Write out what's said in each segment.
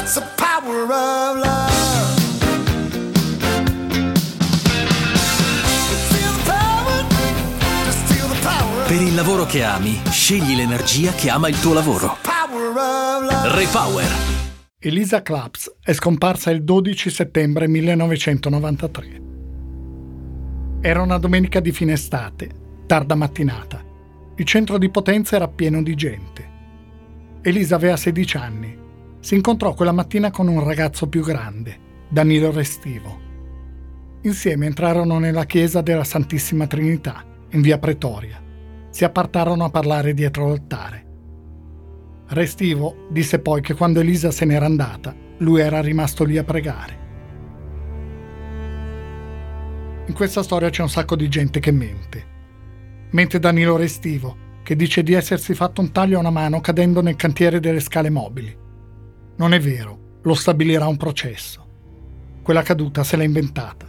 That's the power of love. Feel the power, just feel the power. Per il lavoro che ami, scegli l'energia che ama il tuo lavoro. Power of love. Repower. Elisa Claps è scomparsa il 12 settembre 1993. Era una domenica di fine estate, tarda mattinata. Il centro di Potenza era pieno di gente. Elisa aveva 16 anni. Si incontrò quella mattina con un ragazzo più grande, Danilo Restivo. Insieme entrarono nella chiesa della Santissima Trinità, in via Pretoria. Si appartarono a parlare dietro l'altare. Restivo disse poi che quando Elisa se n'era andata, lui era rimasto lì a pregare. In questa storia c'è un sacco di gente che mente. Mente Danilo Restivo, che dice di essersi fatto un taglio a una mano cadendo nel cantiere delle scale mobili. Non è vero, lo stabilirà un processo. Quella caduta se l'ha inventata.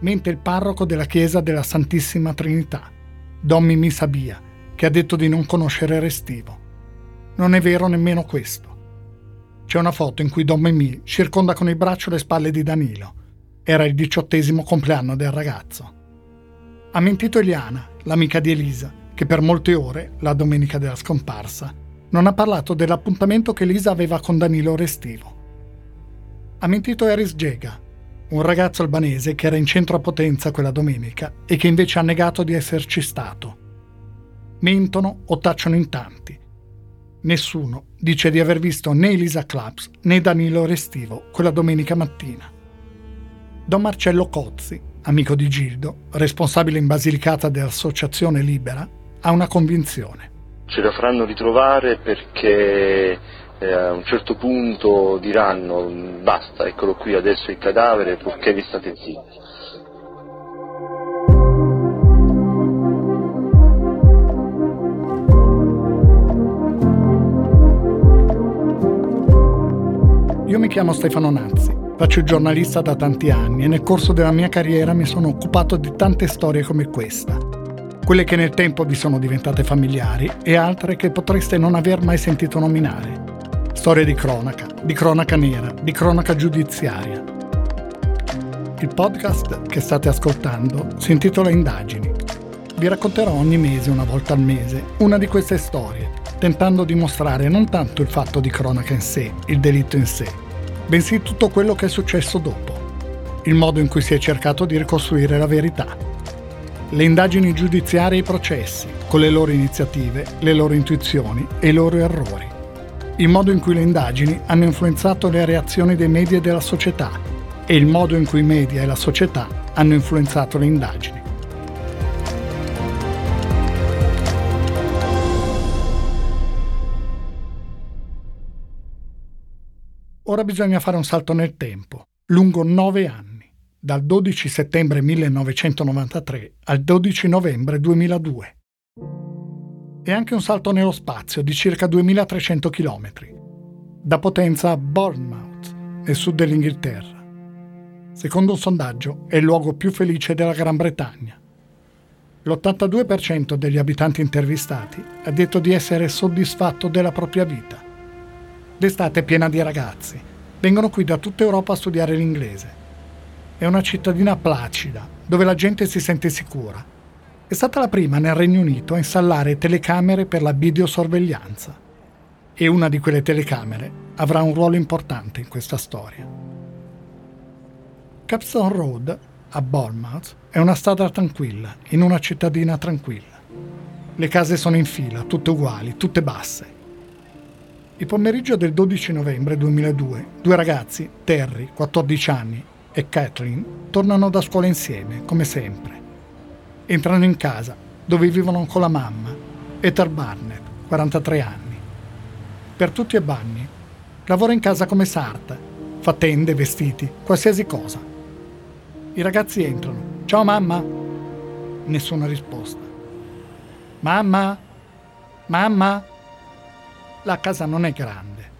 Mente il parroco della chiesa della Santissima Trinità, Don Mimì Sabia, che ha detto di non conoscere Restivo. Non è vero nemmeno questo. C'è una foto in cui Don Mimì circonda con il braccio le spalle di Danilo. Era il diciottesimo compleanno del ragazzo. Ha mentito Eliana, l'amica di Elisa, che per molte ore, la domenica della scomparsa, non ha parlato dell'appuntamento che Elisa aveva con Danilo Restivo. Ha mentito Eris Jega, un ragazzo albanese che era in centro a Potenza quella domenica e che invece ha negato di esserci stato. Mentono o tacciono in tanti. Nessuno dice di aver visto né Elisa Claps né Danilo Restivo quella domenica mattina. Don Marcello Cozzi, amico di Gildo, responsabile in Basilicata dell'Associazione Libera, ha una convinzione. Ce la faranno ritrovare perché eh, a un certo punto diranno basta, eccolo qui adesso il cadavere, purché vi state zitti. Io mi chiamo Stefano Nazzi, faccio il giornalista da tanti anni e nel corso della mia carriera mi sono occupato di tante storie come questa. Quelle che nel tempo vi sono diventate familiari e altre che potreste non aver mai sentito nominare. Storie di cronaca, di cronaca nera, di cronaca giudiziaria. Il podcast che state ascoltando si intitola Indagini. Vi racconterò ogni mese, una volta al mese, una di queste storie, tentando di mostrare non tanto il fatto di cronaca in sé, il delitto in sé, bensì tutto quello che è successo dopo, il modo in cui si è cercato di ricostruire la verità. Le indagini giudiziarie e i processi, con le loro iniziative, le loro intuizioni e i loro errori. Il modo in cui le indagini hanno influenzato le reazioni dei media e della società e il modo in cui i media e la società hanno influenzato le indagini. Ora bisogna fare un salto nel tempo, lungo nove anni, dal 12 settembre 1993 al 12 novembre 2002. E anche un salto nello spazio di circa 2300 km, da Potenza a Bournemouth, nel sud dell'Inghilterra. Secondo un sondaggio è il luogo più felice della Gran Bretagna. L'82% degli abitanti intervistati ha detto di essere soddisfatto della propria vita. D'estate è piena di ragazzi. Vengono qui da tutta Europa a studiare l'inglese. È una cittadina placida, dove la gente si sente sicura. È stata la prima nel Regno Unito a installare telecamere per la videosorveglianza. E una di quelle telecamere avrà un ruolo importante in questa storia. Capstone Road, a Bournemouth, è una strada tranquilla, in una cittadina tranquilla. Le case sono in fila, tutte uguali, tutte basse. Il pomeriggio del 12 novembre 2002, due ragazzi, Terry, 14 anni, e Kathleen, tornano da scuola insieme, come sempre. Entrano in casa, dove vivono con la mamma, Ether Barnett, 43 anni. Per tutti è Bunny. Lavora in casa come sarta, fa tende, vestiti, qualsiasi cosa. I ragazzi entrano. Ciao mamma. Nessuna risposta. Mamma? Mamma? La casa non è grande.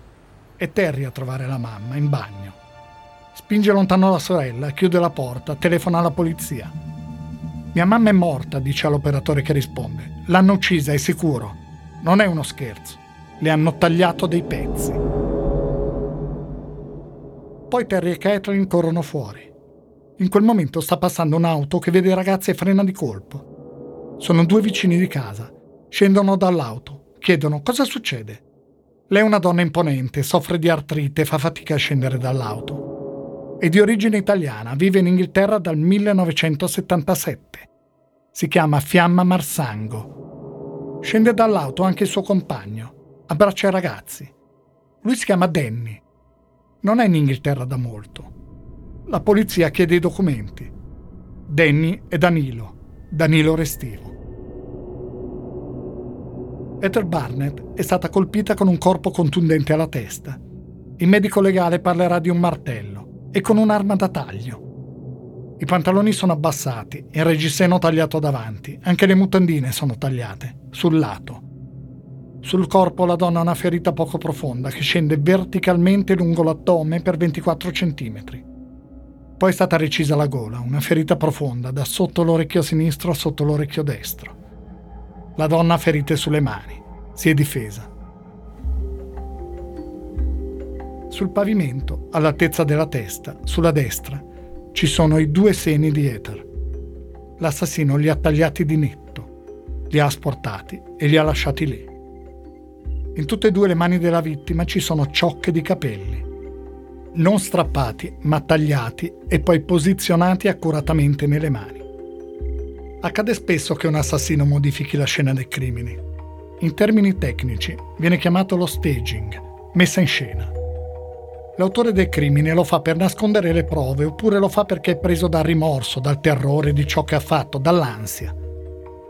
È Terry a trovare la mamma, in bagno. Spinge lontano la sorella, chiude la porta, telefona alla polizia. Mia mamma è morta, dice all'operatore che risponde. L'hanno uccisa, è sicuro. Non è uno scherzo. Le hanno tagliato dei pezzi. poi Terry e Kathleen corrono fuori. In quel momento sta passando un'auto che vede i ragazzi e frena di colpo. Sono due vicini di casa. Scendono dall'auto. Chiedono cosa succede. Lei è una donna imponente, soffre di artrite e fa fatica a scendere dall'auto. È di origine italiana, vive in Inghilterra dal 1977. Si chiama Fiamma Marsango. Scende dall'auto anche il suo compagno. Abbraccia i ragazzi. Lui si chiama Danny. Non è in Inghilterra da molto. La polizia chiede i documenti. Danny è Danilo, Danilo Restivo. Ethel Barnett è stata colpita con un corpo contundente alla testa. Il medico legale parlerà di un martello e con un'arma da taglio. I pantaloni sono abbassati, il reggiseno tagliato davanti, anche le mutandine sono tagliate, sul lato. Sul corpo la donna ha una ferita poco profonda che scende verticalmente lungo l'addome per 24 cm. Poi è stata recisa la gola, una ferita profonda da sotto l'orecchio sinistro a sotto l'orecchio destro. La donna ha ferite sulle mani. Si è difesa. Sul pavimento, all'altezza della testa, sulla destra, ci sono i due seni di Ether. L'assassino li ha tagliati di netto, li ha asportati e li ha lasciati lì. In tutte e due le mani della vittima ci sono ciocche di capelli, non strappati ma tagliati e poi posizionati accuratamente nelle mani. Accade spesso che un assassino modifichi la scena del crimine. In termini tecnici viene chiamato lo staging, messa in scena. L'autore del crimine lo fa per nascondere le prove oppure lo fa perché è preso dal rimorso, dal terrore di ciò che ha fatto, dall'ansia.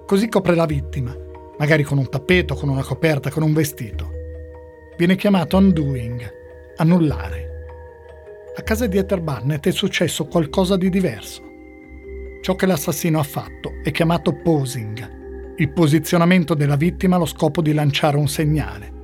Così copre la vittima, magari con un tappeto, con una coperta, con un vestito. Viene chiamato undoing, annullare. A casa di Ether Barnett è successo qualcosa di diverso. Ciò che l'assassino ha fatto è chiamato posing, il posizionamento della vittima allo scopo di lanciare un segnale.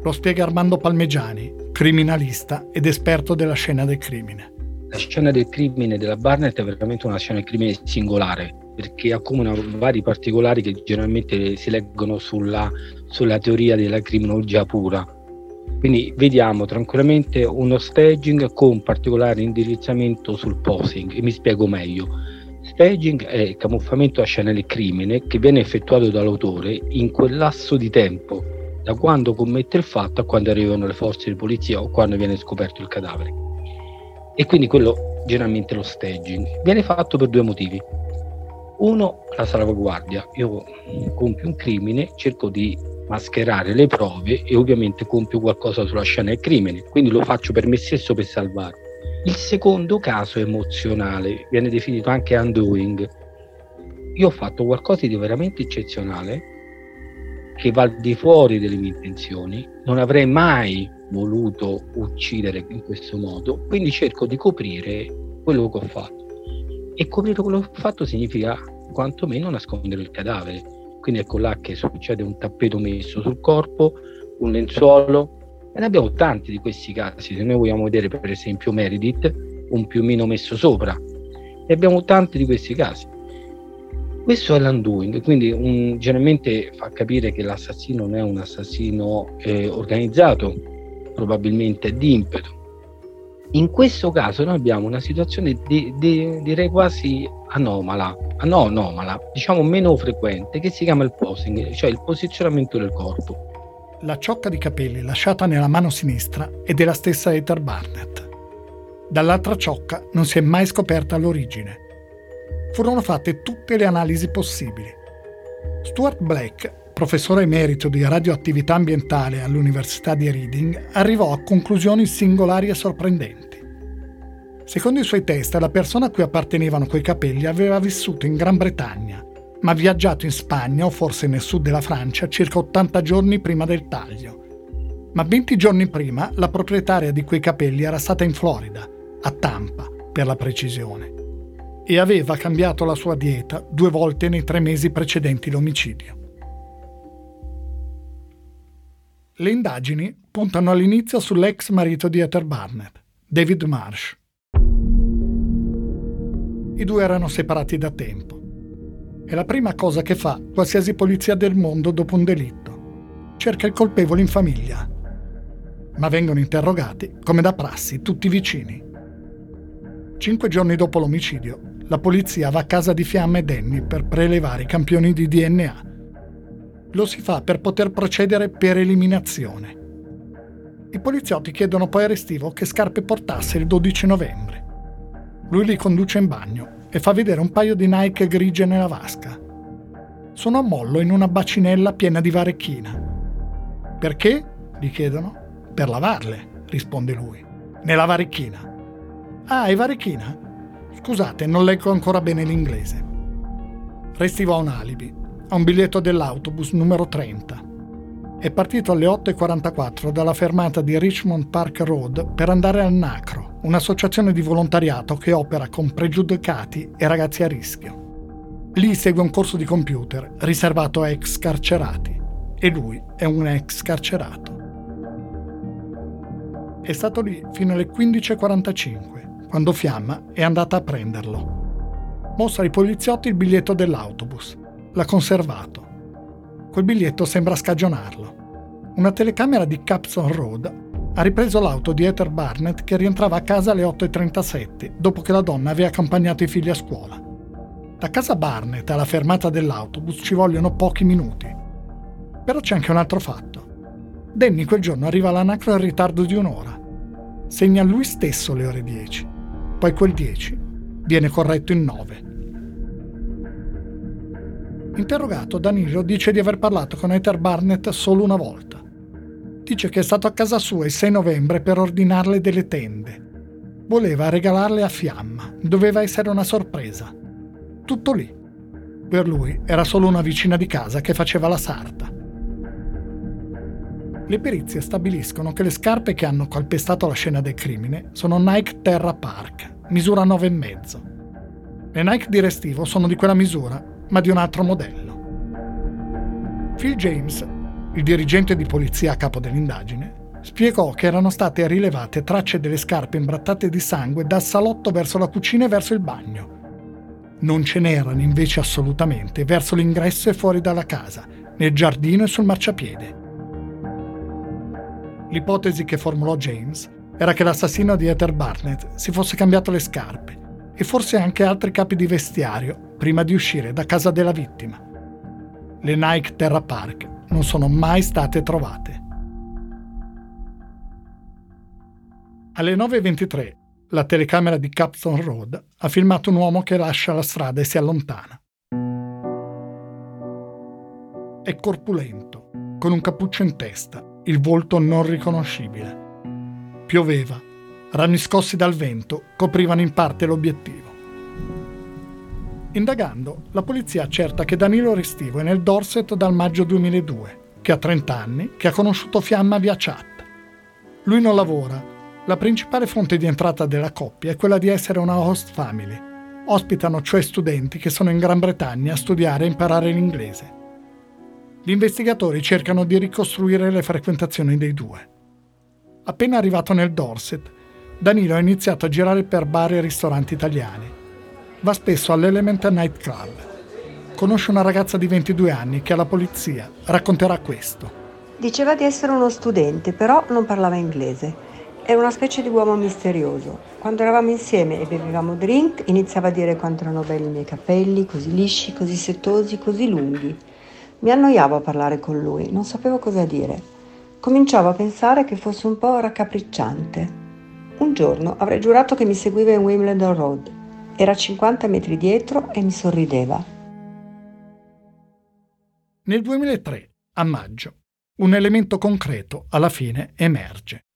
Lo spiega Armando Palmegiani, criminalista ed esperto della scena del crimine. La scena del crimine della Barnett è veramente una scena del crimine singolare perché accomuna vari particolari che generalmente si leggono sulla, sulla teoria della criminologia pura. Quindi vediamo tranquillamente uno staging con particolare indirizzamento sul posing e mi spiego meglio. Staging è il camuffamento a scena del crimine che viene effettuato dall'autore in quel lasso di tempo, da quando commette il fatto a quando arrivano le forze di polizia o quando viene scoperto il cadavere. E quindi quello generalmente lo staging viene fatto per due motivi. Uno, la salvaguardia. Io compio un crimine, cerco di mascherare le prove e ovviamente compio qualcosa sulla scena del crimine, quindi lo faccio per me stesso per salvarlo il secondo caso emozionale viene definito anche undoing. Io ho fatto qualcosa di veramente eccezionale che va al di fuori delle mie intenzioni, non avrei mai voluto uccidere in questo modo, quindi cerco di coprire quello che ho fatto. E coprire quello che ho fatto significa quantomeno nascondere il cadavere. Quindi ecco là che succede un tappeto messo sul corpo, un lenzuolo, e ne abbiamo tanti di questi casi. Se noi vogliamo vedere, per esempio, Meredith, un piumino messo sopra, e abbiamo tanti di questi casi. Questo è l'undoing, quindi un, generalmente fa capire che l'assassino non è un assassino eh, organizzato, probabilmente di impeto. In questo caso noi abbiamo una situazione di, di, direi quasi anomala, no anomala, diciamo meno frequente, che si chiama il posing, cioè il posizionamento del corpo. La ciocca di capelli lasciata nella mano sinistra è della stessa Heather Barnett. Dall'altra ciocca non si è mai scoperta l'origine. Furono fatte tutte le analisi possibili. Stuart Black, professore emerito di radioattività ambientale all'Università di Reading, arrivò a conclusioni singolari e sorprendenti. Secondo i suoi test, la persona a cui appartenevano quei capelli aveva vissuto in Gran Bretagna ma viaggiato in Spagna o forse nel sud della Francia circa 80 giorni prima del taglio. Ma 20 giorni prima la proprietaria di quei capelli era stata in Florida, a Tampa per la precisione, e aveva cambiato la sua dieta due volte nei tre mesi precedenti l'omicidio. Le indagini puntano all'inizio sull'ex marito di Heather Barnett, David Marsh. I due erano separati da tempo è la prima cosa che fa qualsiasi polizia del mondo dopo un delitto. Cerca il colpevole in famiglia. ma vengono interrogati, come da prassi, tutti vicini. Cinque giorni dopo l'omicidio, la polizia va a casa di Fiamma e Danny per prelevare i campioni di DNA. Lo si fa per poter procedere per eliminazione. I poliziotti chiedono poi a Restivo che scarpe portasse il 12 novembre. Lui li conduce in bagno e fa vedere un paio di Nike grigie nella vasca. Sono a mollo in una bacinella piena di varecchina. Perché? gli chiedono. Per lavarle, risponde lui. Nella varecchina. Ah, è varecchina? Scusate, non leggo ancora bene l'inglese. Restivo ha un alibi. Ha un biglietto dell'autobus numero 30. È partito alle 8.44 dalla fermata di Richmond Park Road per andare al NACRO, un'associazione di volontariato che opera con pregiudicati e ragazzi a rischio. Lì segue un corso di computer riservato a ex carcerati e lui è un ex carcerato. È stato lì fino alle 15.45, quando Fiamma è andata a prenderlo. Mostra ai poliziotti il biglietto dell'autobus. L'ha conservato. Quel biglietto sembra scagionarlo. Una telecamera di Capson Road ha ripreso l'auto di Ether Barnett che rientrava a casa alle 8.37 dopo che la donna aveva accompagnato i figli a scuola. Da casa Barnett alla fermata dell'autobus ci vogliono pochi minuti. Però c'è anche un altro fatto. Danny quel giorno arriva all'anacro in ritardo di un'ora. Segna lui stesso le ore 10. Poi quel 10 viene corretto in 9. Interrogato, Danilo dice di aver parlato con Ether Barnett solo una volta. Dice che è stato a casa sua il 6 novembre per ordinarle delle tende. Voleva regalarle a Fiamma, doveva essere una sorpresa. Tutto lì. Per lui era solo una vicina di casa che faceva la sarta. Le perizie stabiliscono che le scarpe che hanno calpestato la scena del crimine sono Nike Terra Park, misura 9,5. Le Nike di Restivo sono di quella misura, ma di un altro modello. Phil James, il dirigente di polizia a capo dell'indagine, spiegò che erano state rilevate tracce delle scarpe imbrattate di sangue dal salotto verso la cucina e verso il bagno. Non ce n'erano invece assolutamente verso l'ingresso e fuori dalla casa, nel giardino e sul marciapiede. L'ipotesi che formulò James era che l'assassino di Ether Barnett si fosse cambiato le scarpe e forse anche altri capi di vestiario prima di uscire da casa della vittima. Le Nike Terra Park non sono mai state trovate. Alle 9.23 la telecamera di Capston Road ha filmato un uomo che lascia la strada e si allontana. È corpulento, con un cappuccio in testa il volto non riconoscibile. Pioveva, rami scossi dal vento coprivano in parte l'obiettivo. Indagando, la polizia accerta che Danilo Restivo è nel Dorset dal maggio 2002, che ha 30 anni, che ha conosciuto Fiamma via chat. Lui non lavora, la principale fonte di entrata della coppia è quella di essere una host family. Ospitano cioè studenti che sono in Gran Bretagna a studiare e imparare l'inglese. Gli investigatori cercano di ricostruire le frequentazioni dei due. Appena arrivato nel Dorset, Danilo ha iniziato a girare per bar e ristoranti italiani. Va spesso all'Element Night Club. Conosce una ragazza di 22 anni che alla polizia racconterà questo. Diceva di essere uno studente, però non parlava inglese. Era una specie di uomo misterioso. Quando eravamo insieme e bevevamo drink, iniziava a dire quanto erano belli i miei capelli, così lisci, così setosi, così lunghi. Mi annoiavo a parlare con lui, non sapevo cosa dire. Cominciavo a pensare che fosse un po' raccapricciante. Un giorno avrei giurato che mi seguiva in Wimbledon Road. Era a 50 metri dietro e mi sorrideva. Nel 2003, a maggio, un elemento concreto alla fine emerge.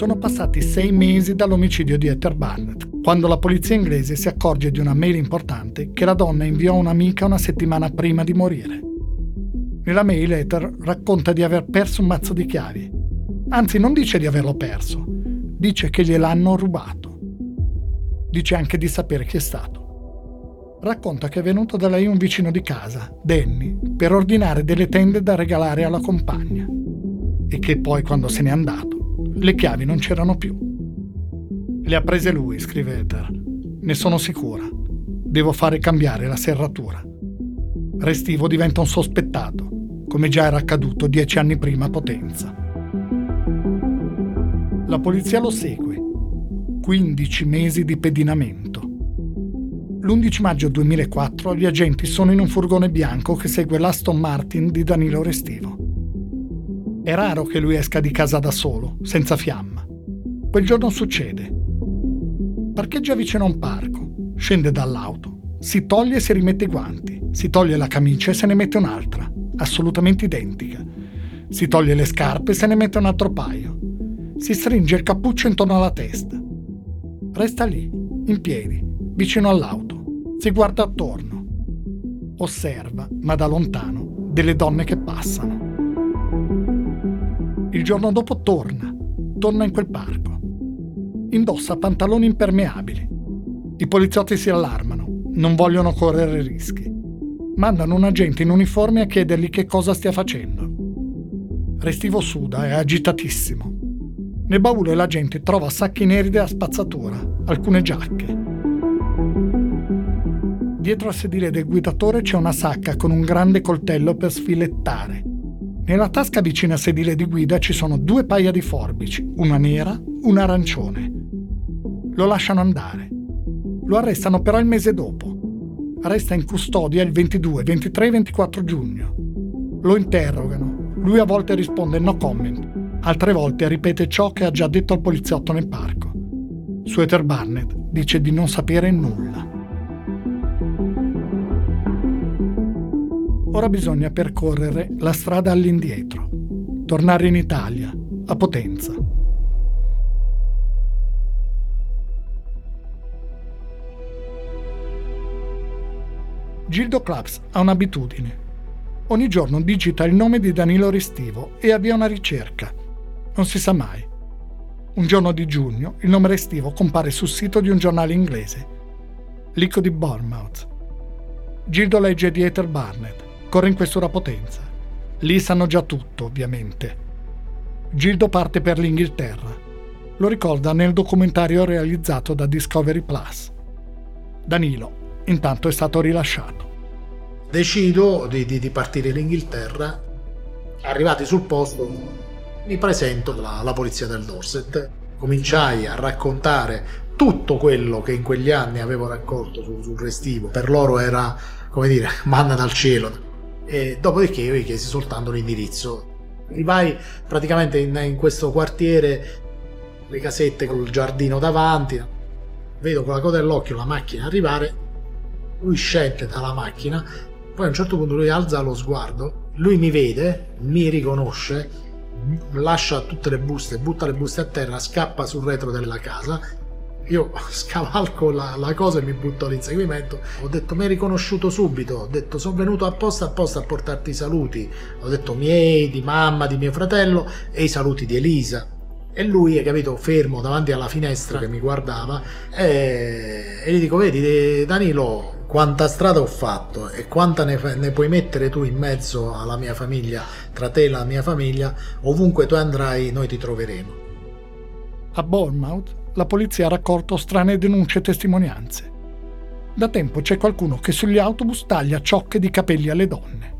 Sono passati sei mesi dall'omicidio di Ether Barnett, quando la polizia inglese si accorge di una mail importante che la donna inviò a un'amica una settimana prima di morire. Nella mail Ether racconta di aver perso un mazzo di chiavi. Anzi, non dice di averlo perso, dice che gliel'hanno rubato. Dice anche di sapere chi è stato. Racconta che è venuto da lei un vicino di casa, Danny, per ordinare delle tende da regalare alla compagna. E che poi, quando se n'è andato, le chiavi non c'erano più. Le ha prese lui, scrive Ether. Ne sono sicura. Devo fare cambiare la serratura. Restivo diventa un sospettato. come già era accaduto dieci anni prima a Potenza. La polizia lo segue. 15 mesi di pedinamento. L'11 maggio 2004 gli agenti sono in un furgone bianco che segue l'Aston Martin di Danilo Restivo. È raro che lui esca di casa da solo, senza fiamma. Quel giorno succede. Parcheggia vicino a un parco, scende dall'auto, si toglie e si rimette i guanti, si toglie la camicia e se ne mette un'altra, assolutamente identica. Si toglie le scarpe e se ne mette un altro paio. Si stringe il cappuccio intorno alla testa. Resta lì, in piedi, vicino all'auto. Si guarda attorno. Osserva, ma da lontano, delle donne che passano. Il giorno dopo torna, torna in quel parco. Indossa pantaloni impermeabili. I poliziotti si allarmano, non vogliono correre rischi. Mandano un agente in uniforme a chiedergli che cosa stia facendo. Restivo suda, è agitatissimo. Nel baule la gente trova sacchi neri della spazzatura, alcune giacche. Dietro al sedile del guidatore c'è una sacca con un grande coltello per sfilettare. Nella tasca vicina al sedile di guida ci sono due paia di forbici, una nera, una arancione. Lo lasciano andare. Lo arrestano però il mese dopo. Resta in custodia il 22, 23 e 24 giugno. Lo interrogano. Lui a volte risponde no comment, altre volte ripete ciò che ha già detto al poliziotto nel parco. Sweater Barnett dice di non sapere nulla. Ora bisogna percorrere la strada all'indietro, tornare in Italia, a Potenza. Gildo Claps ha un'abitudine. Ogni giorno digita il nome di Danilo Restivo e avvia una ricerca. Non si sa mai. Un giorno di giugno il nome Restivo compare sul sito di un giornale inglese, l'Ico di Bournemouth. Gildo legge di Ether Barnett, corre in questura Potenza. Lì sanno già tutto, ovviamente. Gildo parte per l'Inghilterra. Lo ricorda nel documentario realizzato da Discovery Plus. Danilo, intanto, è stato rilasciato. Decido di, di, di partire in Inghilterra. Arrivati sul posto, mi presento alla, polizia del Dorset. Cominciai a raccontare tutto quello che in quegli anni avevo raccolto sul, sul restivo. Per loro era, come dire, manna dal cielo e dopodiché io gli chiesi soltanto l'indirizzo. Arrivai praticamente in, in questo quartiere, le casette con il giardino davanti, vedo con la coda dell'occhio la macchina arrivare, lui scende dalla macchina, poi a un certo punto lui alza lo sguardo, lui mi vede, mi riconosce, lascia tutte le buste, butta le buste a terra, scappa sul retro della casa io scavalco la, la, cosa e mi butto all'inseguimento. Ho detto mi hai riconosciuto subito, ho detto sono venuto apposta apposta a portarti i saluti. Ho detto miei, di mamma, di mio fratello e i saluti di Elisa. E lui, hai capito, fermo davanti alla finestra che mi guardava e, e gli dico, vedi Danilo, quanta strada ho fatto e quanta ne, ne, puoi mettere tu in mezzo alla mia famiglia, tra te e la mia famiglia, ovunque tu andrai noi ti troveremo. A Bournemouth la polizia ha raccolto strane denunce e testimonianze. Da tempo c'è qualcuno che sugli autobus taglia ciocche di capelli alle donne.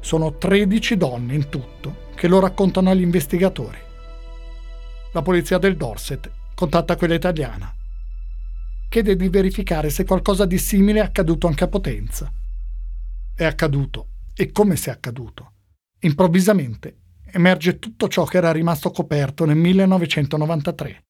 Sono 13 donne in tutto che lo raccontano agli investigatori. La polizia del Dorset contatta quella italiana. Chiede di verificare se qualcosa di simile è accaduto anche a Potenza. È accaduto. E come se è accaduto? Improvvisamente emerge tutto ciò che era rimasto coperto nel 1993.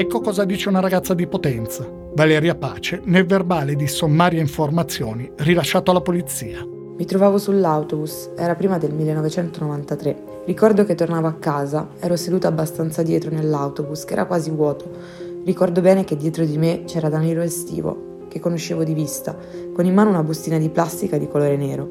Ecco cosa dice una ragazza di Potenza, Valeria Pace, nel verbale di sommarie informazioni rilasciato alla polizia. Mi trovavo sull'autobus, era prima del 1993. Ricordo che tornavo a casa, ero seduta abbastanza dietro nell'autobus, che era quasi vuoto. Ricordo bene che dietro di me c'era Danilo Estivo, che conoscevo di vista, con in mano una bustina di plastica di colore nero.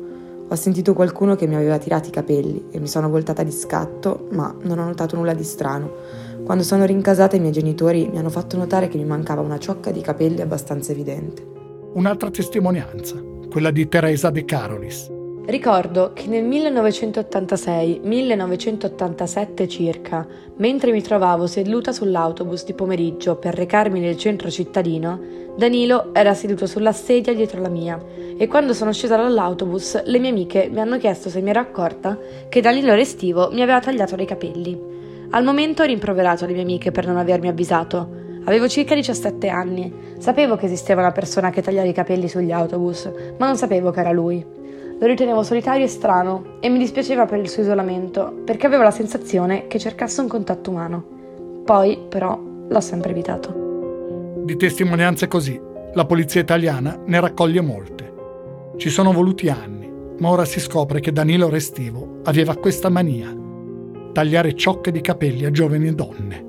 Ho sentito qualcuno che mi aveva tirato i capelli e mi sono voltata di scatto, ma non ho notato nulla di strano. Quando sono rincasata i miei genitori mi hanno fatto notare che mi mancava una ciocca di capelli abbastanza evidente. Un'altra testimonianza, quella di Teresa De Carolis. Ricordo che nel 1986-1987 circa, mentre mi trovavo seduta sull'autobus di pomeriggio per recarmi nel centro cittadino, Danilo era seduto sulla sedia dietro la mia e quando sono scesa dall'autobus le mie amiche mi hanno chiesto se mi ero accorta che Danilo Restivo mi aveva tagliato dei capelli. Al momento ho rimproverato le mie amiche per non avermi avvisato. Avevo circa 17 anni. Sapevo che esisteva una persona che tagliava i capelli sugli autobus, ma non sapevo che era lui. Lo ritenevo solitario e strano e mi dispiaceva per il suo isolamento perché avevo la sensazione che cercasse un contatto umano. Poi, però, l'ho sempre evitato. Di testimonianze così, la polizia italiana ne raccoglie molte. Ci sono voluti anni, ma ora si scopre che Danilo Restivo aveva questa mania, tagliare ciocche di capelli a giovani donne.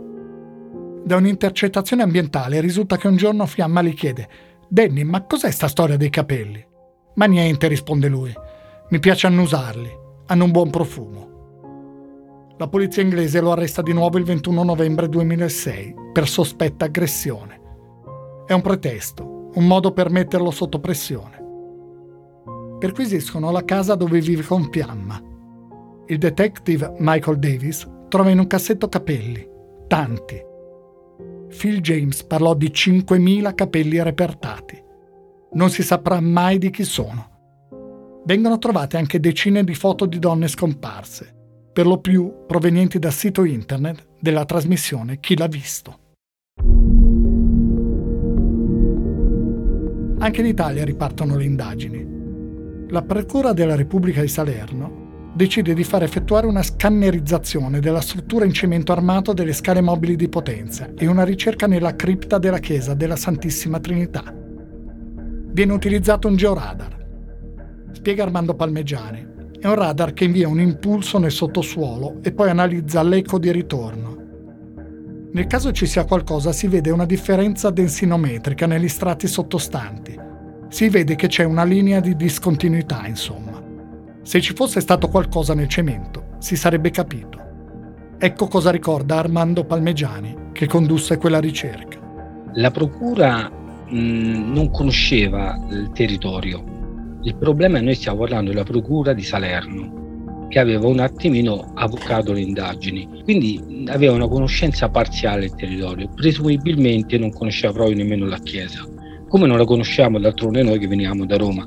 Da un'intercettazione ambientale risulta che un giorno Fiamma gli chiede Danny, ma cos'è sta storia dei capelli? Ma niente, risponde lui. Mi piace annusarli, hanno un buon profumo. La polizia inglese lo arresta di nuovo il 21 novembre 2006 per sospetta aggressione. È un pretesto, un modo per metterlo sotto pressione. Perquisiscono la casa dove vive con Fiamma. Il detective Michael Davis trova in un cassetto capelli, tanti. Phil James parlò di 5.000 capelli repertati non si saprà mai di chi sono. Vengono trovate anche decine di foto di donne scomparse, per lo più provenienti dal sito internet della trasmissione Chi l'ha visto. Anche in Italia ripartono le indagini. La Procura della Repubblica di Salerno decide di far effettuare una scannerizzazione della struttura in cemento armato delle scale mobili di Potenza e una ricerca nella cripta della chiesa della Santissima Trinità viene utilizzato un georadar. Spiega Armando Palmegiani. È un radar che invia un impulso nel sottosuolo e poi analizza l'eco di ritorno. Nel caso ci sia qualcosa si vede una differenza densinometrica negli strati sottostanti. Si vede che c'è una linea di discontinuità, insomma. Se ci fosse stato qualcosa nel cemento, si sarebbe capito. Ecco cosa ricorda Armando Palmegiani, che condusse quella ricerca. La procura mh, non conosceva il territorio. Il problema è che noi stiamo parlando della procura di Salerno, che aveva un attimino avvocato le indagini, quindi aveva una conoscenza parziale del territorio, presumibilmente non conosceva proprio nemmeno la Chiesa, come non la conosciamo d'altronde noi che veniamo da Roma.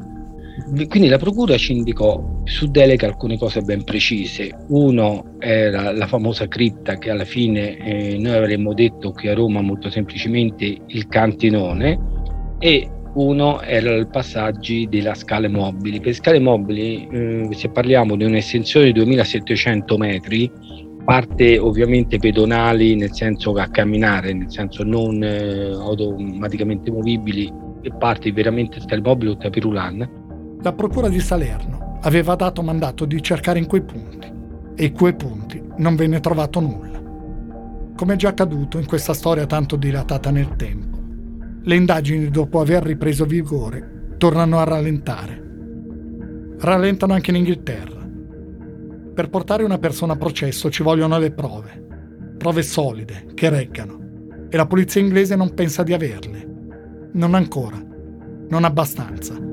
Quindi la procura ci indicò su delega alcune cose ben precise. Uno era la famosa cripta che alla fine eh, noi avremmo detto che a Roma molto semplicemente il cantinone, e uno era il passaggi della scale mobili. Per scale mobili, eh, se parliamo di un'estensione di 2700 metri, parte ovviamente pedonali nel senso a camminare, nel senso non eh, automaticamente movibili, e parti veramente scale mobili o tapirulan. La procura di Salerno aveva dato mandato di cercare in quei punti e in quei punti non venne trovato nulla. Come è già accaduto in questa storia tanto dilatata nel tempo le indagini, dopo aver ripreso vigore, tornano a rallentare. Rallentano anche in Inghilterra. Per portare una persona a processo ci vogliono le prove, prove solide, che reggano, e la polizia inglese non pensa di averle. Non ancora, non abbastanza.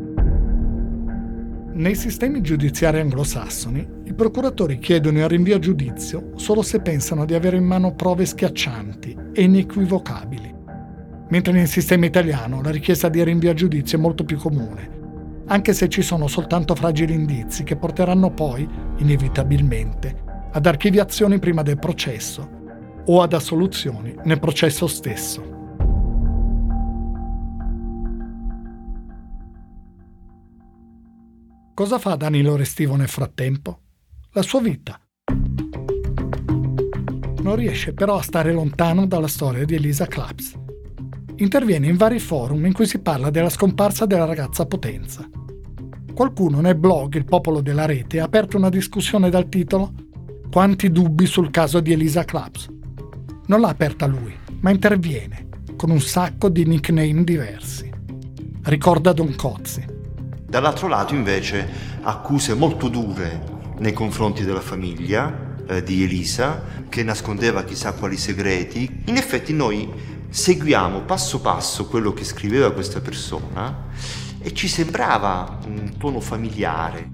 Nei sistemi giudiziari anglosassoni, i procuratori chiedono il rinvio a giudizio solo se pensano di avere in mano prove schiaccianti e inequivocabili mentre nel sistema italiano la richiesta di rinvio a giudizio è molto più comune, anche se ci sono soltanto fragili indizi che porteranno poi, inevitabilmente, ad archiviazioni prima del processo o ad assoluzioni nel processo stesso. Cosa fa Danilo Restivo nel frattempo? La sua vita. Non riesce però a stare lontano dalla storia di Elisa Claps interviene in vari forum in cui si parla della scomparsa della ragazza Potenza. Qualcuno nel blog Il Popolo della Rete ha aperto una discussione dal titolo Quanti dubbi sul caso di Elisa Claps. Non l'ha aperta lui, ma interviene con un sacco di nickname diversi. Ricorda Don Cozzi. Dall'altro lato invece accuse molto dure nei confronti della famiglia eh, di Elisa che nascondeva chissà quali segreti. In effetti noi seguiamo passo passo quello che scriveva questa persona e ci sembrava un tono familiare.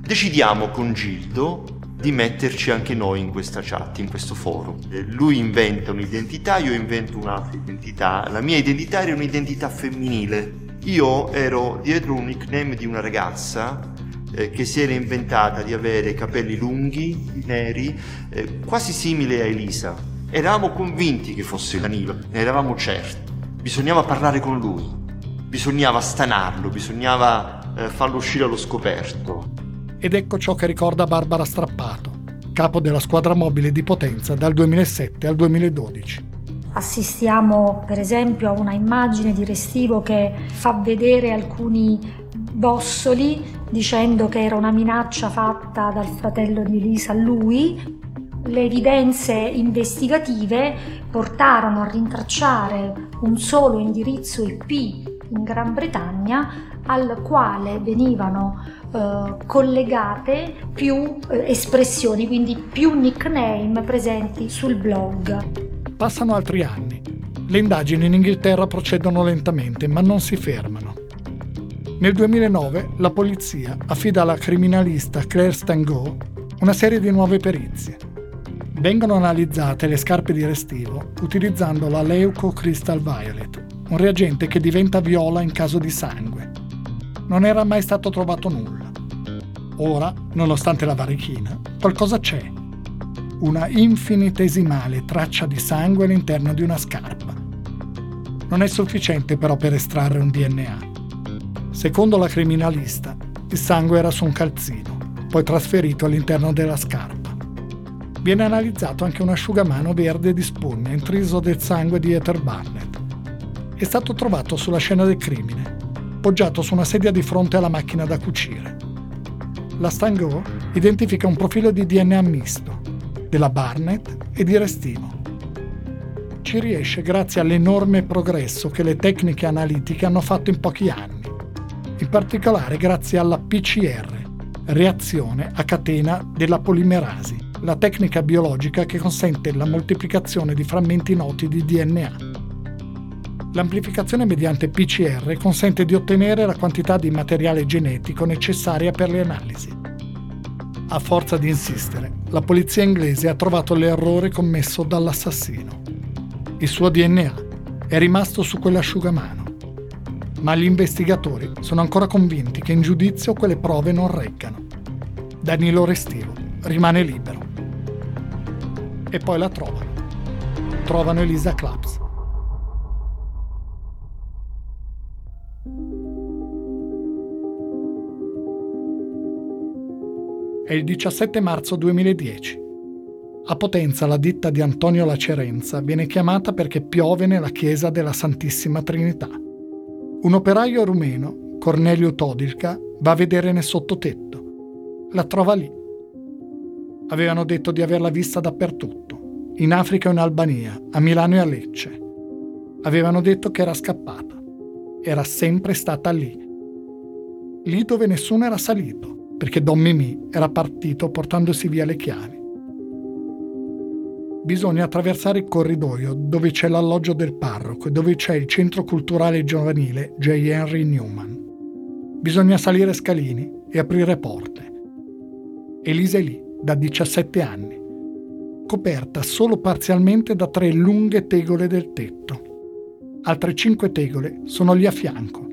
decidiamo con Gildo di metterci anche noi in questa chat, in questo foro. Eh, lui inventa un'identità, io invento un'altra identità. La mia identità era un'identità femminile. Io ero dietro un nickname di una ragazza eh, che si era inventata di avere capelli lunghi, neri, eh, quasi simile a Elisa. Eravamo convinti che fosse Danilo, ne eravamo certi. Bisognava parlare con lui, bisognava stanarlo, bisognava eh, farlo uscire allo scoperto. Ed ecco ciò che ricorda Barbara Strappato, capo della squadra mobile di Potenza dal 2007 al 2012. Assistiamo per esempio a una immagine di Restivo che fa vedere alcuni bossoli dicendo che era una minaccia fatta dal fratello di Elisa a lui. Le evidenze investigative portarono a rintracciare un solo indirizzo IP in Gran Bretagna al quale venivano eh, collegate più eh, espressioni, quindi più nickname presenti sul blog. Passano altri anni. Le indagini in Inghilterra procedono lentamente, ma non si fermano. Nel 2009 la polizia affida alla criminalista Claire Stango una serie di nuove perizie. Vengono analizzate le scarpe di Restivo utilizzando la Leuco Crystal Violet, un reagente che diventa viola in caso di sangue. Non era mai stato trovato nulla. Ora, nonostante la varichina, qualcosa c'è. Una infinitesimale traccia di sangue all'interno di una scarpa. Non è sufficiente però per estrarre un DNA. Secondo la criminalista, il sangue era su un calzino, poi trasferito all'interno della scarpa. Viene analizzato anche un asciugamano verde di spugna intriso del sangue di Ether Barnett. È stato trovato sulla scena del crimine, poggiato su una sedia di fronte alla macchina da cucire la Stango identifica un profilo di DNA misto della Barnett e di Restino. Ci riesce grazie all'enorme progresso che le tecniche analitiche hanno fatto in pochi anni, in particolare grazie alla PCR, reazione a catena della polimerasi, la tecnica biologica che consente la moltiplicazione di frammenti noti di DNA. L'amplificazione mediante PCR consente di ottenere la quantità di materiale genetico necessaria per le analisi. A forza di insistere, la polizia inglese ha trovato l'errore commesso dall'assassino. Il suo DNA è rimasto su quell'asciugamano, ma gli investigatori sono ancora convinti che in giudizio quelle prove non reggano. Danilo Restivo rimane libero. E poi la trovano. Trovano Elisa Claps. È il 17 marzo 2010. A Potenza la ditta di Antonio Lacerenza viene chiamata perché piove nella chiesa della Santissima Trinità. Un operaio rumeno, Cornelio Todilka, va a vedere nel sottotetto. La trova lì. Avevano detto di averla vista dappertutto, in Africa e in Albania, a Milano e a Lecce. Avevano detto che era scappata. Era sempre stata lì. Lì dove nessuno era salito perché Don Mimì era partito portandosi via le chiavi. Bisogna attraversare il corridoio dove c'è l'alloggio del parroco e dove c'è il centro culturale giovanile J. Henry Newman. Bisogna salire scalini e aprire porte. Elisa è lì da 17 anni, coperta solo parzialmente da tre lunghe tegole del tetto. Altre cinque tegole sono lì a fianco.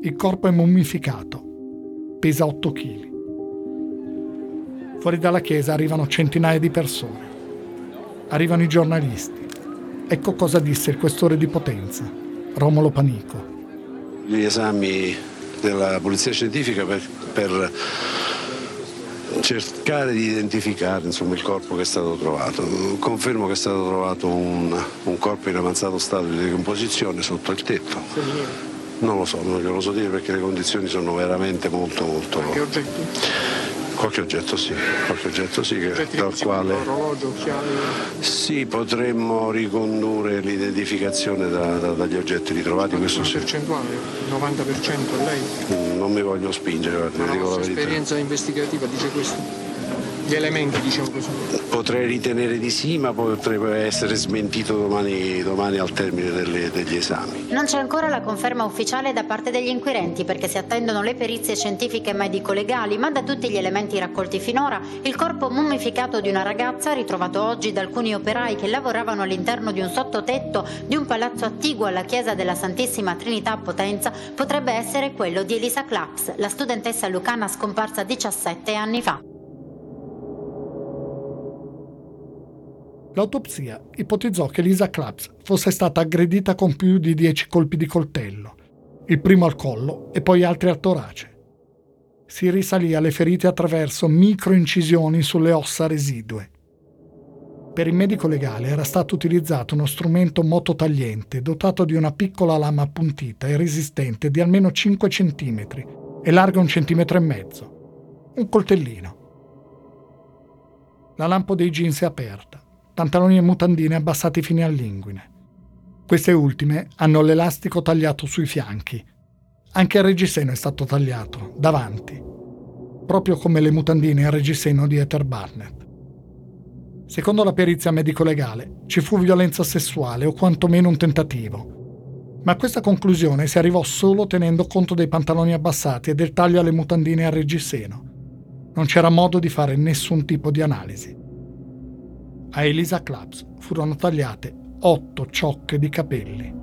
Il corpo è mummificato pesa 8 kg. Fuori dalla chiesa arrivano centinaia di persone. Arrivano i giornalisti. Ecco cosa disse il questore di Potenza, Romolo Panico. Gli esami della polizia scientifica per, per cercare di identificare insomma, il corpo che è stato trovato. Confermo che è stato trovato un, un corpo in avanzato stato di decomposizione sotto il tetto. Non lo so, non glielo so dire perché le condizioni sono veramente molto molto. Qualche oggetto? Qualche oggetto sì, qualche oggetto sì che, dal quale. Orologio, occhiali. Sì, potremmo ricondurre l'identificazione da, da, dagli oggetti ritrovati. Ma questo sì. percentuale? 90% lei? Mm, Non mi voglio spingere, guarda, dico la verità. esperienza investigativa dice questo? Gli elementi, diciamo così. Potrei ritenere di sì, ma potrebbe essere smentito domani, domani al termine delle- degli esami. Non c'è ancora la conferma ufficiale da parte degli inquirenti perché si attendono le perizie scientifiche e medico-legali, ma da tutti gli elementi raccolti finora, il corpo mummificato di una ragazza ritrovato oggi da alcuni operai che lavoravano all'interno di un sottotetto di un palazzo attiguo alla chiesa della Santissima Trinità a Potenza potrebbe essere quello di Elisa Claps, la studentessa lucana scomparsa 17 anni fa. L'autopsia ipotizzò che Lisa Claps fosse stata aggredita con più di 10 colpi di coltello, il primo al collo e poi altri al torace. Si risalì alle ferite attraverso microincisioni sulle ossa residue. Per il medico legale era stato utilizzato uno strumento mototagliente dotato di una piccola lama appuntita e resistente di almeno 5 cm e larga un centimetro e mezzo. Un coltellino. La lampo dei jeans è aperta, pantaloni e mutandine abbassati fino all'inguine. Queste ultime hanno l'elastico tagliato sui fianchi. Anche il reggiseno è stato tagliato, davanti, proprio come le mutandine al reggiseno di Ether Barnett. Secondo la perizia medico-legale ci fu violenza sessuale o quantomeno un tentativo. Ma a questa conclusione si arrivò solo tenendo conto dei pantaloni abbassati e del taglio alle mutandine al reggiseno. Non c'era modo di fare nessun tipo di analisi. A Elisa Claps furono tagliate otto ciocche di capelli.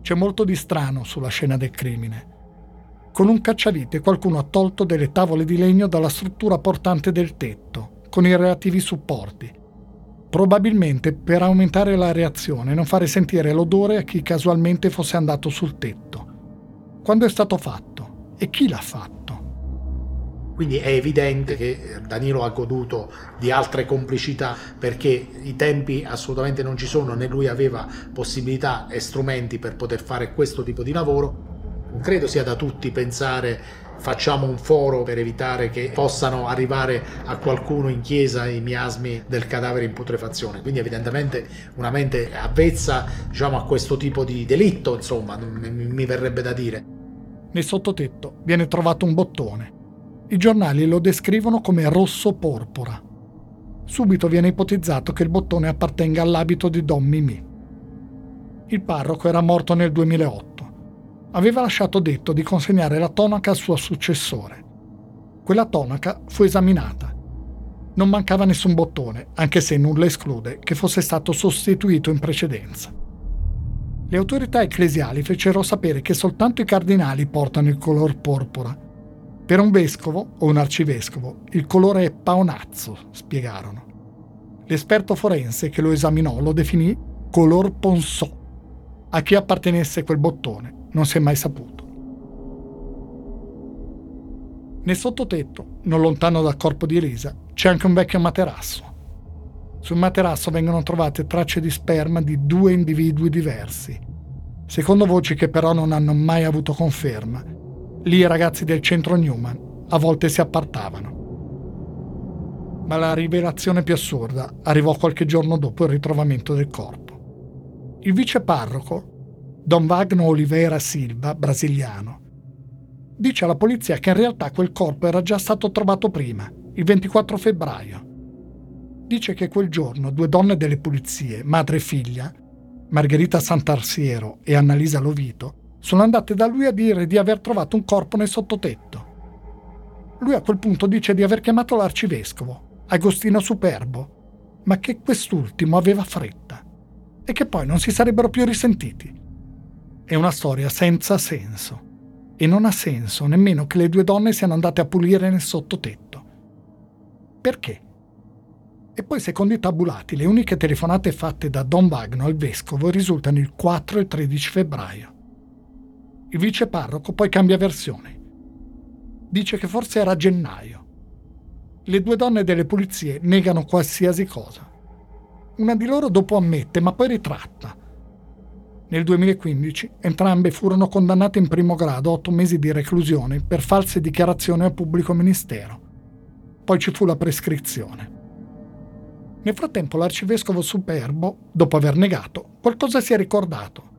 C'è molto di strano sulla scena del crimine. Con un cacciavite qualcuno ha tolto delle tavole di legno dalla struttura portante del tetto, con i relativi supporti. Probabilmente per aumentare la reazione e non fare sentire l'odore a chi casualmente fosse andato sul tetto. Quando è stato fatto? E chi l'ha fatto? Quindi è evidente che Danilo ha goduto di altre complicità perché i tempi assolutamente non ci sono, né lui aveva possibilità e strumenti per poter fare questo tipo di lavoro. Non credo sia da tutti pensare facciamo un foro per evitare che possano arrivare a qualcuno in chiesa i miasmi del cadavere in putrefazione. Quindi evidentemente una mente avvezza diciamo, a questo tipo di delitto, insomma, mi, verrebbe da dire. Nel sottotetto viene trovato un bottone. I giornali lo descrivono come rosso porpora. Subito viene ipotizzato che il bottone appartenga all'abito di Don Mimì. Il parroco era morto nel 2008. Aveva lasciato detto di consegnare la tonaca al suo successore. Quella tonaca fu esaminata. Non mancava nessun bottone, anche se nulla esclude che fosse stato sostituito in precedenza. Le autorità ecclesiali fecero sapere che soltanto i cardinali portano il color porpora. Per un vescovo o un arcivescovo il colore è paonazzo, spiegarono. L'esperto forense che lo esaminò lo definì color ponsò. A chi appartenesse quel bottone non si è mai saputo. Nel sottotetto, non lontano dal corpo di Elisa, c'è anche un vecchio materasso. Sul materasso vengono trovate tracce di sperma di due individui diversi. Secondo voci che però non hanno mai avuto conferma, lì i ragazzi del centro Newman a volte si appartavano. Ma la rivelazione più assurda arrivò qualche giorno dopo il ritrovamento del corpo. Il viceparroco, Don Wagner Oliveira Silva, brasiliano, dice alla polizia che in realtà quel corpo era già stato trovato prima, il 24 febbraio. Dice che quel giorno due donne delle pulizie, madre e figlia, Margherita Santarsiero e Annalisa Lovito, sono andate da lui a dire di aver trovato un corpo nel sottotetto. Lui a quel punto dice di aver chiamato l'arcivescovo, Agostino Superbo, ma che quest'ultimo aveva fretta e che poi non si sarebbero più risentiti. È una storia senza senso. E non ha senso nemmeno che le due donne siano andate a pulire nel sottotetto. Perché? E poi, secondo i tabulati, le uniche telefonate fatte da Don Wagner al vescovo risultano il 4 e il 13 febbraio. Il viceparroco poi cambia versione. Dice che forse era gennaio. Le due donne delle pulizie negano qualsiasi cosa. Una di loro dopo ammette, ma poi ritratta nel 2015 entrambe furono condannate in primo grado a otto mesi di reclusione per false dichiarazioni al pubblico ministero. Poi ci fu la prescrizione. Nel frattempo l'arcivescovo Superbo, dopo aver negato, qualcosa si è ricordato.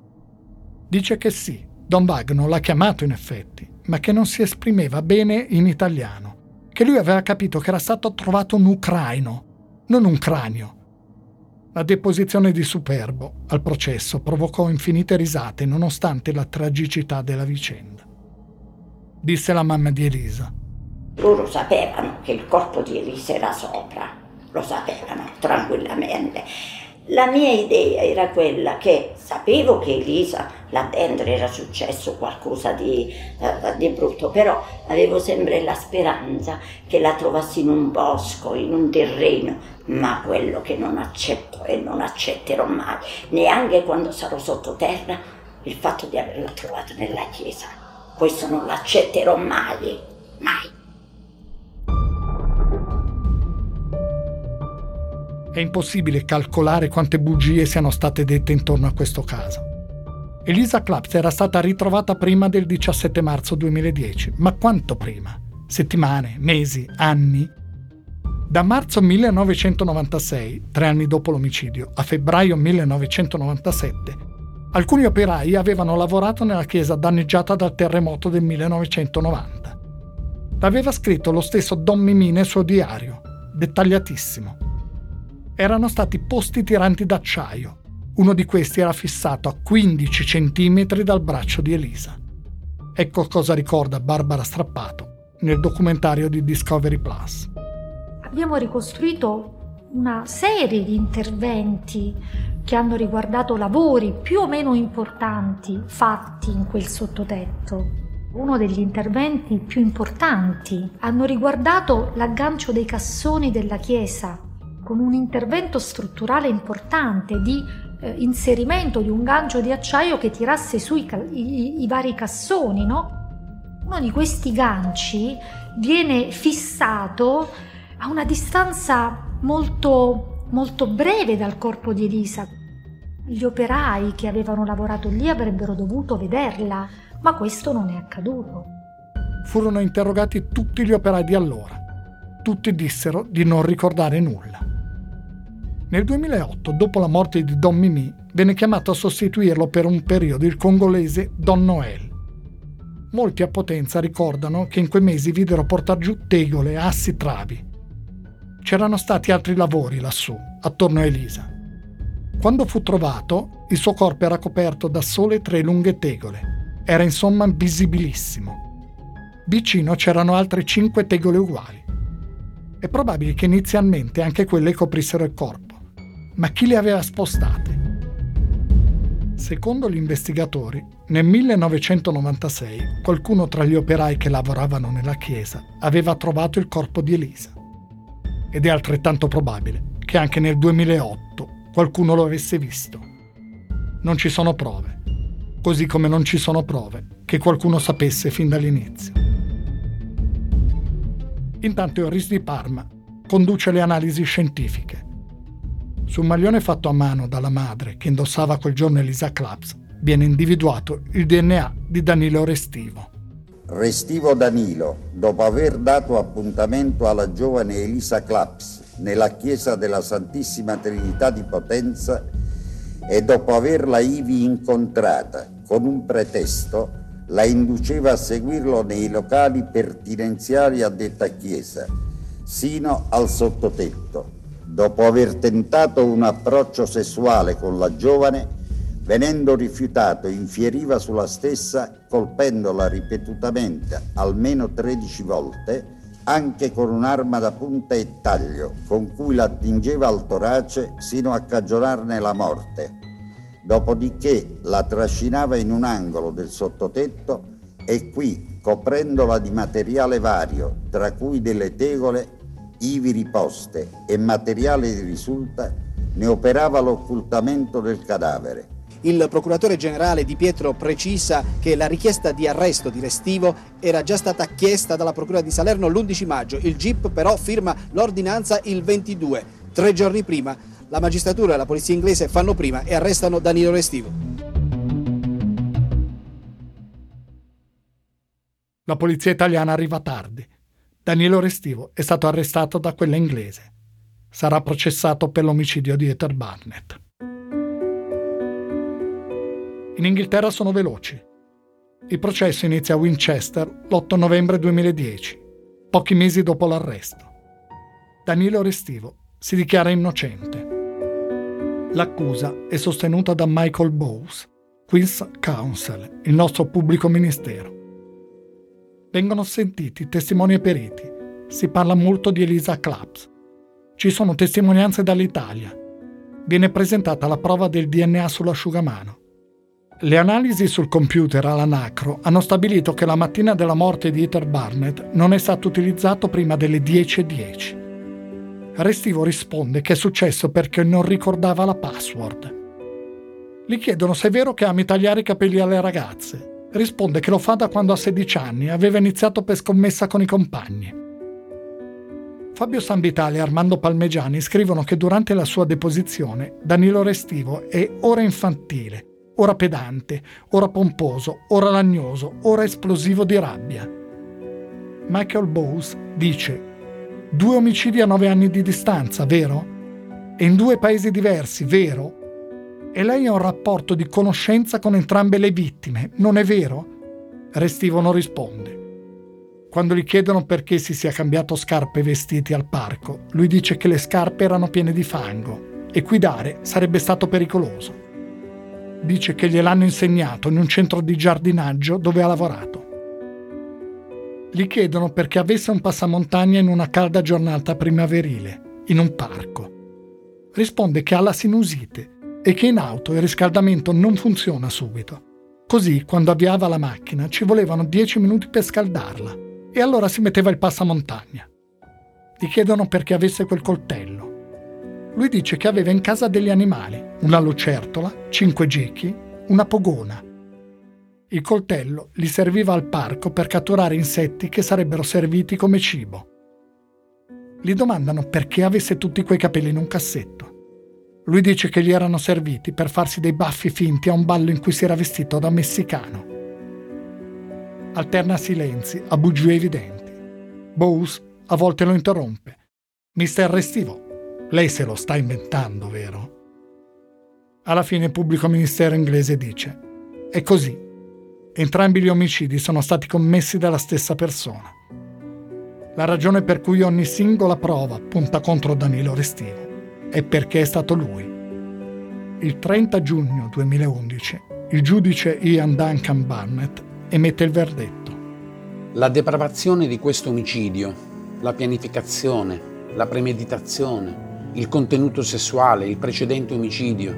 Dice che sì, Don Wagner l'ha chiamato in effetti, ma che non si esprimeva bene in italiano, che lui aveva capito che era stato trovato un ucraino, non un cranio. La deposizione di Superbo al processo provocò infinite risate nonostante la tragicità della vicenda. Disse la mamma di Elisa. Loro sapevano che il corpo di Elisa era sopra, lo sapevano tranquillamente. La mia idea era quella che sapevo che Elisa là dentro era successo qualcosa di, uh, di, brutto, però avevo sempre la speranza che la trovassi in un bosco, in un terreno, ma quello che non accetto e non accetterò mai, neanche quando sarò sottoterra, il fatto di averla trovata nella chiesa. Questo non l'accetterò mai, mai. È impossibile calcolare quante bugie siano state dette intorno a questo caso. Elisa Claps era stata ritrovata prima del 17 marzo 2010, ma quanto prima? Settimane, mesi, anni? Da marzo 1996, tre anni dopo l'omicidio, a febbraio 1997, alcuni operai avevano lavorato nella chiesa danneggiata dal terremoto del 1990. L'aveva scritto lo stesso Don Mimì nel suo diario, dettagliatissimo erano stati posti tiranti d'acciaio. Uno di questi era fissato a 15 cm dal braccio di Elisa. Ecco cosa ricorda Barbara Strappato nel documentario di Discovery Plus. Abbiamo ricostruito una serie di interventi che hanno riguardato lavori più o meno importanti fatti in quel sottotetto. Uno degli interventi più importanti hanno riguardato l'aggancio dei cassoni della chiesa con un intervento strutturale importante di eh, inserimento di un gancio di acciaio che tirasse su i, i, i vari cassoni, no? Uno di questi ganci viene fissato a una distanza molto, molto breve dal corpo di Elisa. Gli operai che avevano lavorato lì avrebbero dovuto vederla, ma questo non è accaduto. Furono interrogati tutti gli operai di allora. Tutti dissero di non ricordare nulla. Nel 2008, dopo la morte di Don Mimi, venne chiamato a sostituirlo per un periodo il congolese Don Noel. Molti a Potenza ricordano che in quei mesi videro portar giù tegole, assi, travi. C'erano stati altri lavori lassù, attorno a Elisa. Quando fu trovato, il suo corpo era coperto da sole tre lunghe tegole. Era insomma visibilissimo. Vicino c'erano altre cinque tegole uguali. È probabile che inizialmente anche quelle coprissero il corpo ma chi le aveva spostate? Secondo gli investigatori, nel 1996 qualcuno tra gli operai che lavoravano nella chiesa aveva trovato il corpo di Elisa. Ed è altrettanto probabile che anche nel 2008 qualcuno lo avesse visto. Non ci sono prove, così come non ci sono prove che qualcuno sapesse fin dall'inizio. Intanto Iris di Parma conduce le analisi scientifiche sul maglione fatto a mano dalla madre che indossava quel giorno Elisa Claps viene individuato il DNA di Danilo Restivo. Restivo Danilo, dopo aver dato appuntamento alla giovane Elisa Claps nella chiesa della Santissima Trinità di Potenza e dopo averla ivi incontrata con un pretesto, la induceva a seguirlo nei locali pertinenziali a detta chiesa, sino al sottotetto dopo aver tentato un approccio sessuale con la giovane, venendo rifiutato, infieriva sulla stessa colpendola ripetutamente almeno 13 volte, anche con un'arma da punta e taglio, con cui la attingeva al torace sino a cagionarne la morte. Dopodiché la trascinava in un angolo del sottotetto e qui, coprendola di materiale vario, tra cui delle tegole, ivi riposte e materiale risulta, ne operava l'occultamento del cadavere. Il procuratore generale Di Pietro precisa che la richiesta di arresto di Restivo era già stata chiesta dalla Procura di Salerno l'11 maggio. Il GIP però firma l'ordinanza il 22. Tre giorni prima la magistratura e la polizia inglese fanno prima e arrestano Danilo Restivo. La polizia italiana arriva tardi Danilo Restivo è stato arrestato da quella inglese. Sarà processato per l'omicidio di Ether Barnett. In Inghilterra sono veloci. Il processo inizia a Winchester l'8 novembre 2010. pochi mesi dopo l'arresto. Danilo Restivo si dichiara innocente. L'accusa è sostenuta da Michael Bowes, Queen's Counsel, il nostro pubblico ministero. Vengono sentiti testimoni e periti. Si parla molto di Elisa Claps. Ci sono testimonianze dall'Italia. Viene presentata la prova del DNA sull'asciugamano. Le analisi sul computer all'anacro hanno stabilito che la mattina della morte di Ether Barnett non è stato utilizzato prima delle 10.10. Restivo risponde che è successo perché non ricordava la password. Gli chiedono se è vero che ami tagliare i capelli alle ragazze. Risponde che lo fa da quando ha 16 anni, aveva iniziato per scommessa con i compagni. Fabio Sanvitale e Armando Palmegiani scrivono che durante la sua deposizione Danilo Restivo è ora infantile, ora pedante, ora pomposo, ora lagnoso, ora esplosivo di rabbia. Michael Bowes dice Due omicidi a nove anni di distanza, vero? E in due paesi diversi, vero? E lei ha un rapporto di conoscenza con entrambe le vittime, non è vero? Restivo non risponde. Quando gli chiedono perché si sia cambiato scarpe e vestiti al parco, lui dice che le scarpe erano piene di fango e guidare sarebbe stato pericoloso. Dice che gliel'hanno insegnato in un centro di giardinaggio dove ha lavorato. Gli chiedono perché avesse un passamontagna in una calda giornata primaverile, in un parco. Risponde che ha la sinusite e che in auto il riscaldamento non funziona subito. Così, quando avviava la macchina, ci volevano 10 minuti per scaldarla e allora si metteva il passamontagna. Gli chiedono perché avesse quel coltello. Lui dice che aveva in casa degli animali, una lucertola, cinque gechi, una pogona il coltello gli serviva al parco per catturare insetti che sarebbero serviti come cibo. Gli domandano perché avesse tutti quei capelli in un cassetto. Lui dice che gli erano serviti per farsi dei baffi finti a un ballo in cui si era vestito da messicano. Alterna silenzi a bugie evidenti. Bowes a volte lo interrompe. Mister Restivo, lei se lo sta inventando, vero? Alla fine il pubblico ministero inglese dice: È così, Entrambi gli omicidi sono stati commessi dalla stessa persona. La ragione per cui ogni singola prova punta contro Danilo Restivo è perché è stato lui. Il 30 giugno 2011 il giudice Ian Duncan Barnett emette il verdetto. La depravazione di questo omicidio, la pianificazione, la premeditazione, il contenuto sessuale, il precedente omicidio,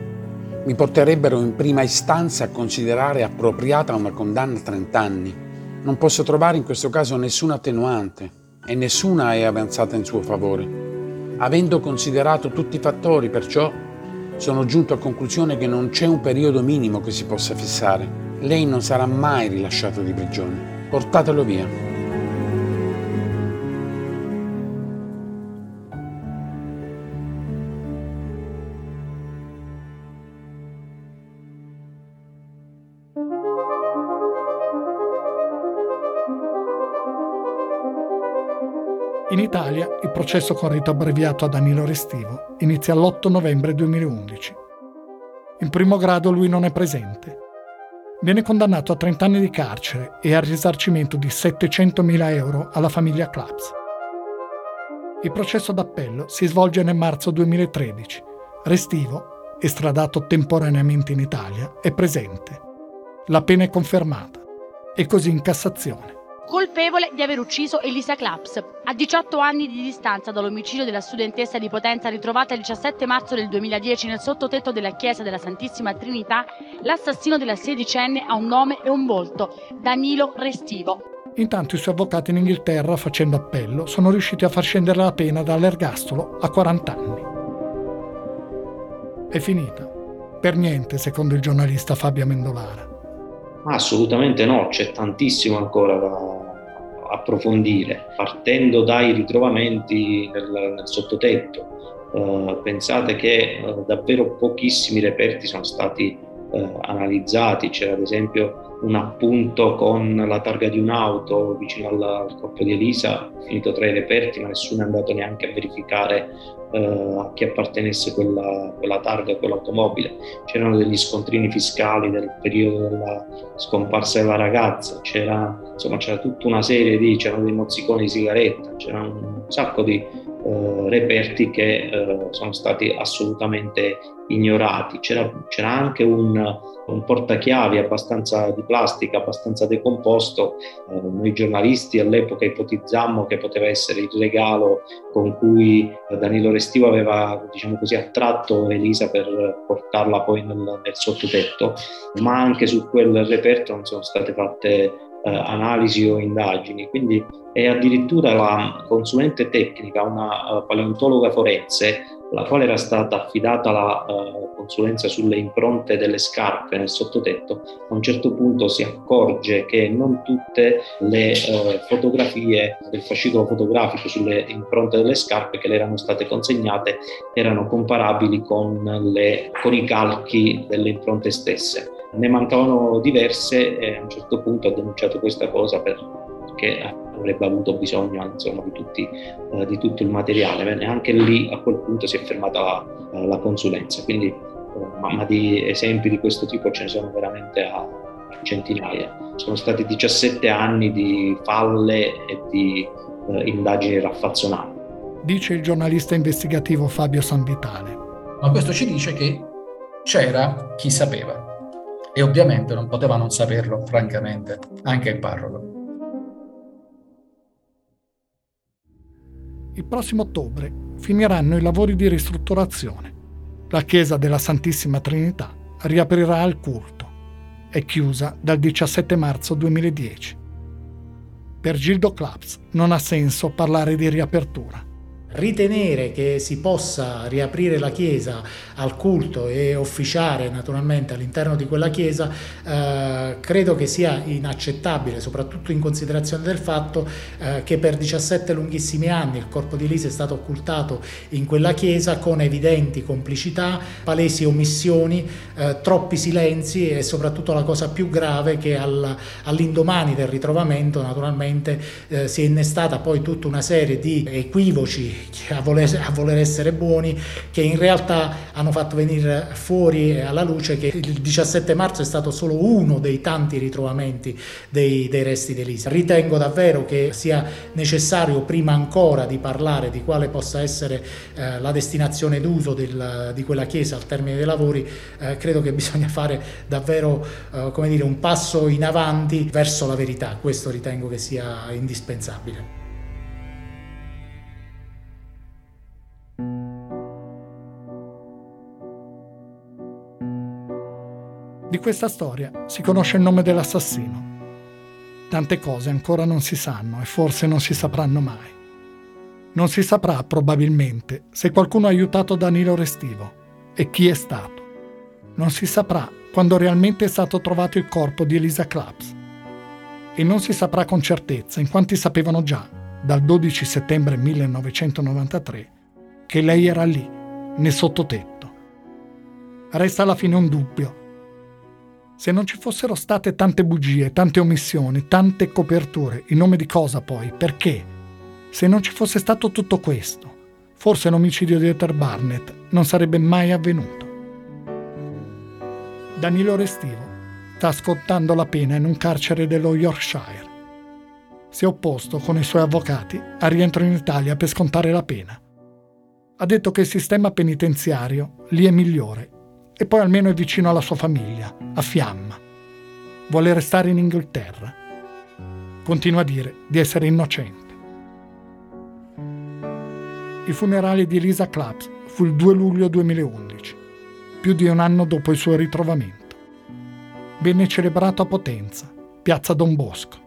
mi porterebbero in prima istanza a considerare appropriata una condanna a 30 anni. Non posso trovare in questo caso nessuna attenuante e nessuna è avanzata in suo favore. Avendo considerato tutti i fattori, perciò, sono giunto a conclusione che non c'è un periodo minimo che si possa fissare. Lei non sarà mai rilasciato di prigione. Portatelo via. In Italia il processo con rito abbreviato a Danilo Restivo inizia l'8 novembre 2011. In primo grado lui non è presente. Viene condannato a 30 anni di carcere e al risarcimento di 700.000 euro alla famiglia Claps. Il processo d'appello si svolge nel marzo 2013. Restivo, estradato temporaneamente in Italia, è presente. La pena è confermata e così in Cassazione colpevole di aver ucciso Elisa Claps. A 18 anni di distanza dall'omicidio della studentessa di Potenza ritrovata il 17 marzo del 2010 nel sottotetto della chiesa della Santissima Trinità, l'assassino della sedicenne ha un nome e un volto, Danilo Restivo. Intanto i suoi avvocati in Inghilterra, facendo appello, sono riusciti a far scendere la pena dall'ergastolo a 40 anni. È finita. Per niente, secondo il giornalista Fabio Mendolara. Assolutamente no, c'è tantissimo ancora da approfondire, partendo dai ritrovamenti nel, nel sottotetto. Uh, pensate che uh, davvero pochissimi reperti sono stati eh, analizzati, c'era ad esempio un appunto con la targa di un'auto vicino al, al corpo di Elisa, finito tra i reperti, ma nessuno è andato neanche a verificare eh, a chi appartenesse quella, quella targa, quell'automobile. C'erano degli scontrini fiscali del periodo della scomparsa della ragazza, c'era, insomma, c'era tutta una serie di, c'erano dei mozziconi di sigaretta, c'era un sacco di eh, reperti che eh, sono stati assolutamente ignorati. C'era, c'era anche un, un, portachiavi abbastanza di plastica, abbastanza decomposto. Eh, noi giornalisti all'epoca ipotizzammo che poteva essere il regalo con cui Danilo Restivo aveva, diciamo così, attratto Elisa per portarla poi nel, nel sottotetto, ma anche su quel reperto non sono state fatte eh, analisi o indagini, quindi è addirittura la consulente tecnica, una uh, paleontologa forense, la quale era stata affidata la uh, consulenza sulle impronte delle scarpe nel sottotetto, a un certo punto si accorge che non tutte le uh, fotografie del fascicolo fotografico sulle impronte delle scarpe che le erano state consegnate erano comparabili con, le, con i calchi delle impronte stesse ne mancavano diverse e a un certo punto ha denunciato questa cosa perché avrebbe avuto bisogno insomma, di, tutti, eh, di, tutto il materiale. Bene, anche lì a quel punto si è fermata la, eh, la consulenza, quindi eh, ma, ma, di esempi di questo tipo ce ne sono veramente a, a centinaia. Sono stati 17 anni di falle e di eh, indagini raffazzonate. Dice il giornalista investigativo Fabio Sanvitale. Ma questo ci dice che c'era chi sapeva e ovviamente non poteva non saperlo, francamente, anche il parroco. Il prossimo ottobre finiranno i lavori di ristrutturazione. La chiesa della Santissima Trinità riaprirà al culto. È chiusa dal 17 marzo 2010. Per Gildo Claps non ha senso parlare di riapertura ritenere che si possa riaprire la chiesa al culto e officiare naturalmente all'interno di quella chiesa eh, credo che sia inaccettabile soprattutto in considerazione del fatto eh, che per 17 lunghissimi anni il corpo di Lisa è stato occultato in quella chiesa con evidenti complicità, palesi omissioni, eh, troppi silenzi e soprattutto la cosa più grave che al, all'indomani del ritrovamento naturalmente eh, si è innestata poi tutta una serie di equivoci a voler, a voler, essere buoni, che in realtà hanno fatto venire fuori alla luce che il 17 marzo è stato solo uno dei tanti ritrovamenti dei, dei resti di Elisa. Ritengo davvero che sia necessario, prima ancora di parlare di quale possa essere eh, la destinazione d'uso del, di quella chiesa al termine dei lavori, eh, credo che bisogna fare davvero eh, come dire, un passo in avanti verso la verità. Questo ritengo che sia indispensabile. Di questa storia si conosce il nome dell'assassino. Tante cose ancora non si sanno e forse non si sapranno mai. Non si saprà probabilmente se qualcuno ha aiutato Danilo Restivo e chi è stato. Non si saprà quando realmente è stato trovato il corpo di Elisa Claps. E non si saprà con certezza in quanti sapevano già, dal 12 settembre 1993, che lei era lì, nel sottotetto. Resta alla fine un dubbio se non ci fossero state tante bugie, tante omissioni, tante coperture, in nome di cosa poi? Perché? Se non ci fosse stato tutto questo, forse l'omicidio di Ether Barnett non sarebbe mai avvenuto. Danilo Restivo sta scontando la pena in un carcere dello Yorkshire. Si è opposto con i suoi avvocati al rientro in Italia per scontare la pena. Ha detto che il sistema penitenziario lì è migliore e poi almeno è vicino alla sua famiglia, a fiamma. Vuole restare in Inghilterra. Continua a dire di essere innocente. I funerali di Elisa Claps fu il 2 luglio 2011, più di un anno dopo il suo ritrovamento. Venne celebrato a Potenza, piazza Don Bosco,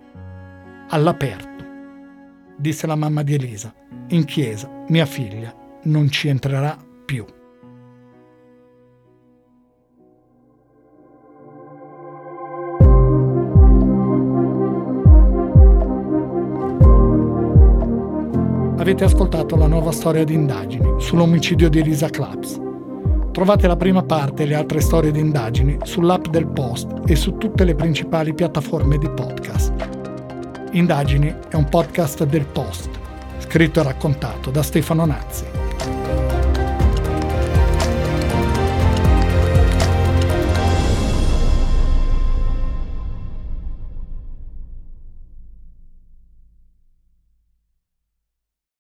all'aperto. Disse la mamma di Elisa, in chiesa mia figlia non ci entrerà più. Avete ascoltato la nuova storia di indagini sull'omicidio di Elisa Claps. Trovate la prima parte e le altre storie di indagini sull'app del Post e su tutte le principali piattaforme di podcast. Indagini è un podcast del Post, scritto e raccontato da Stefano Nazzi.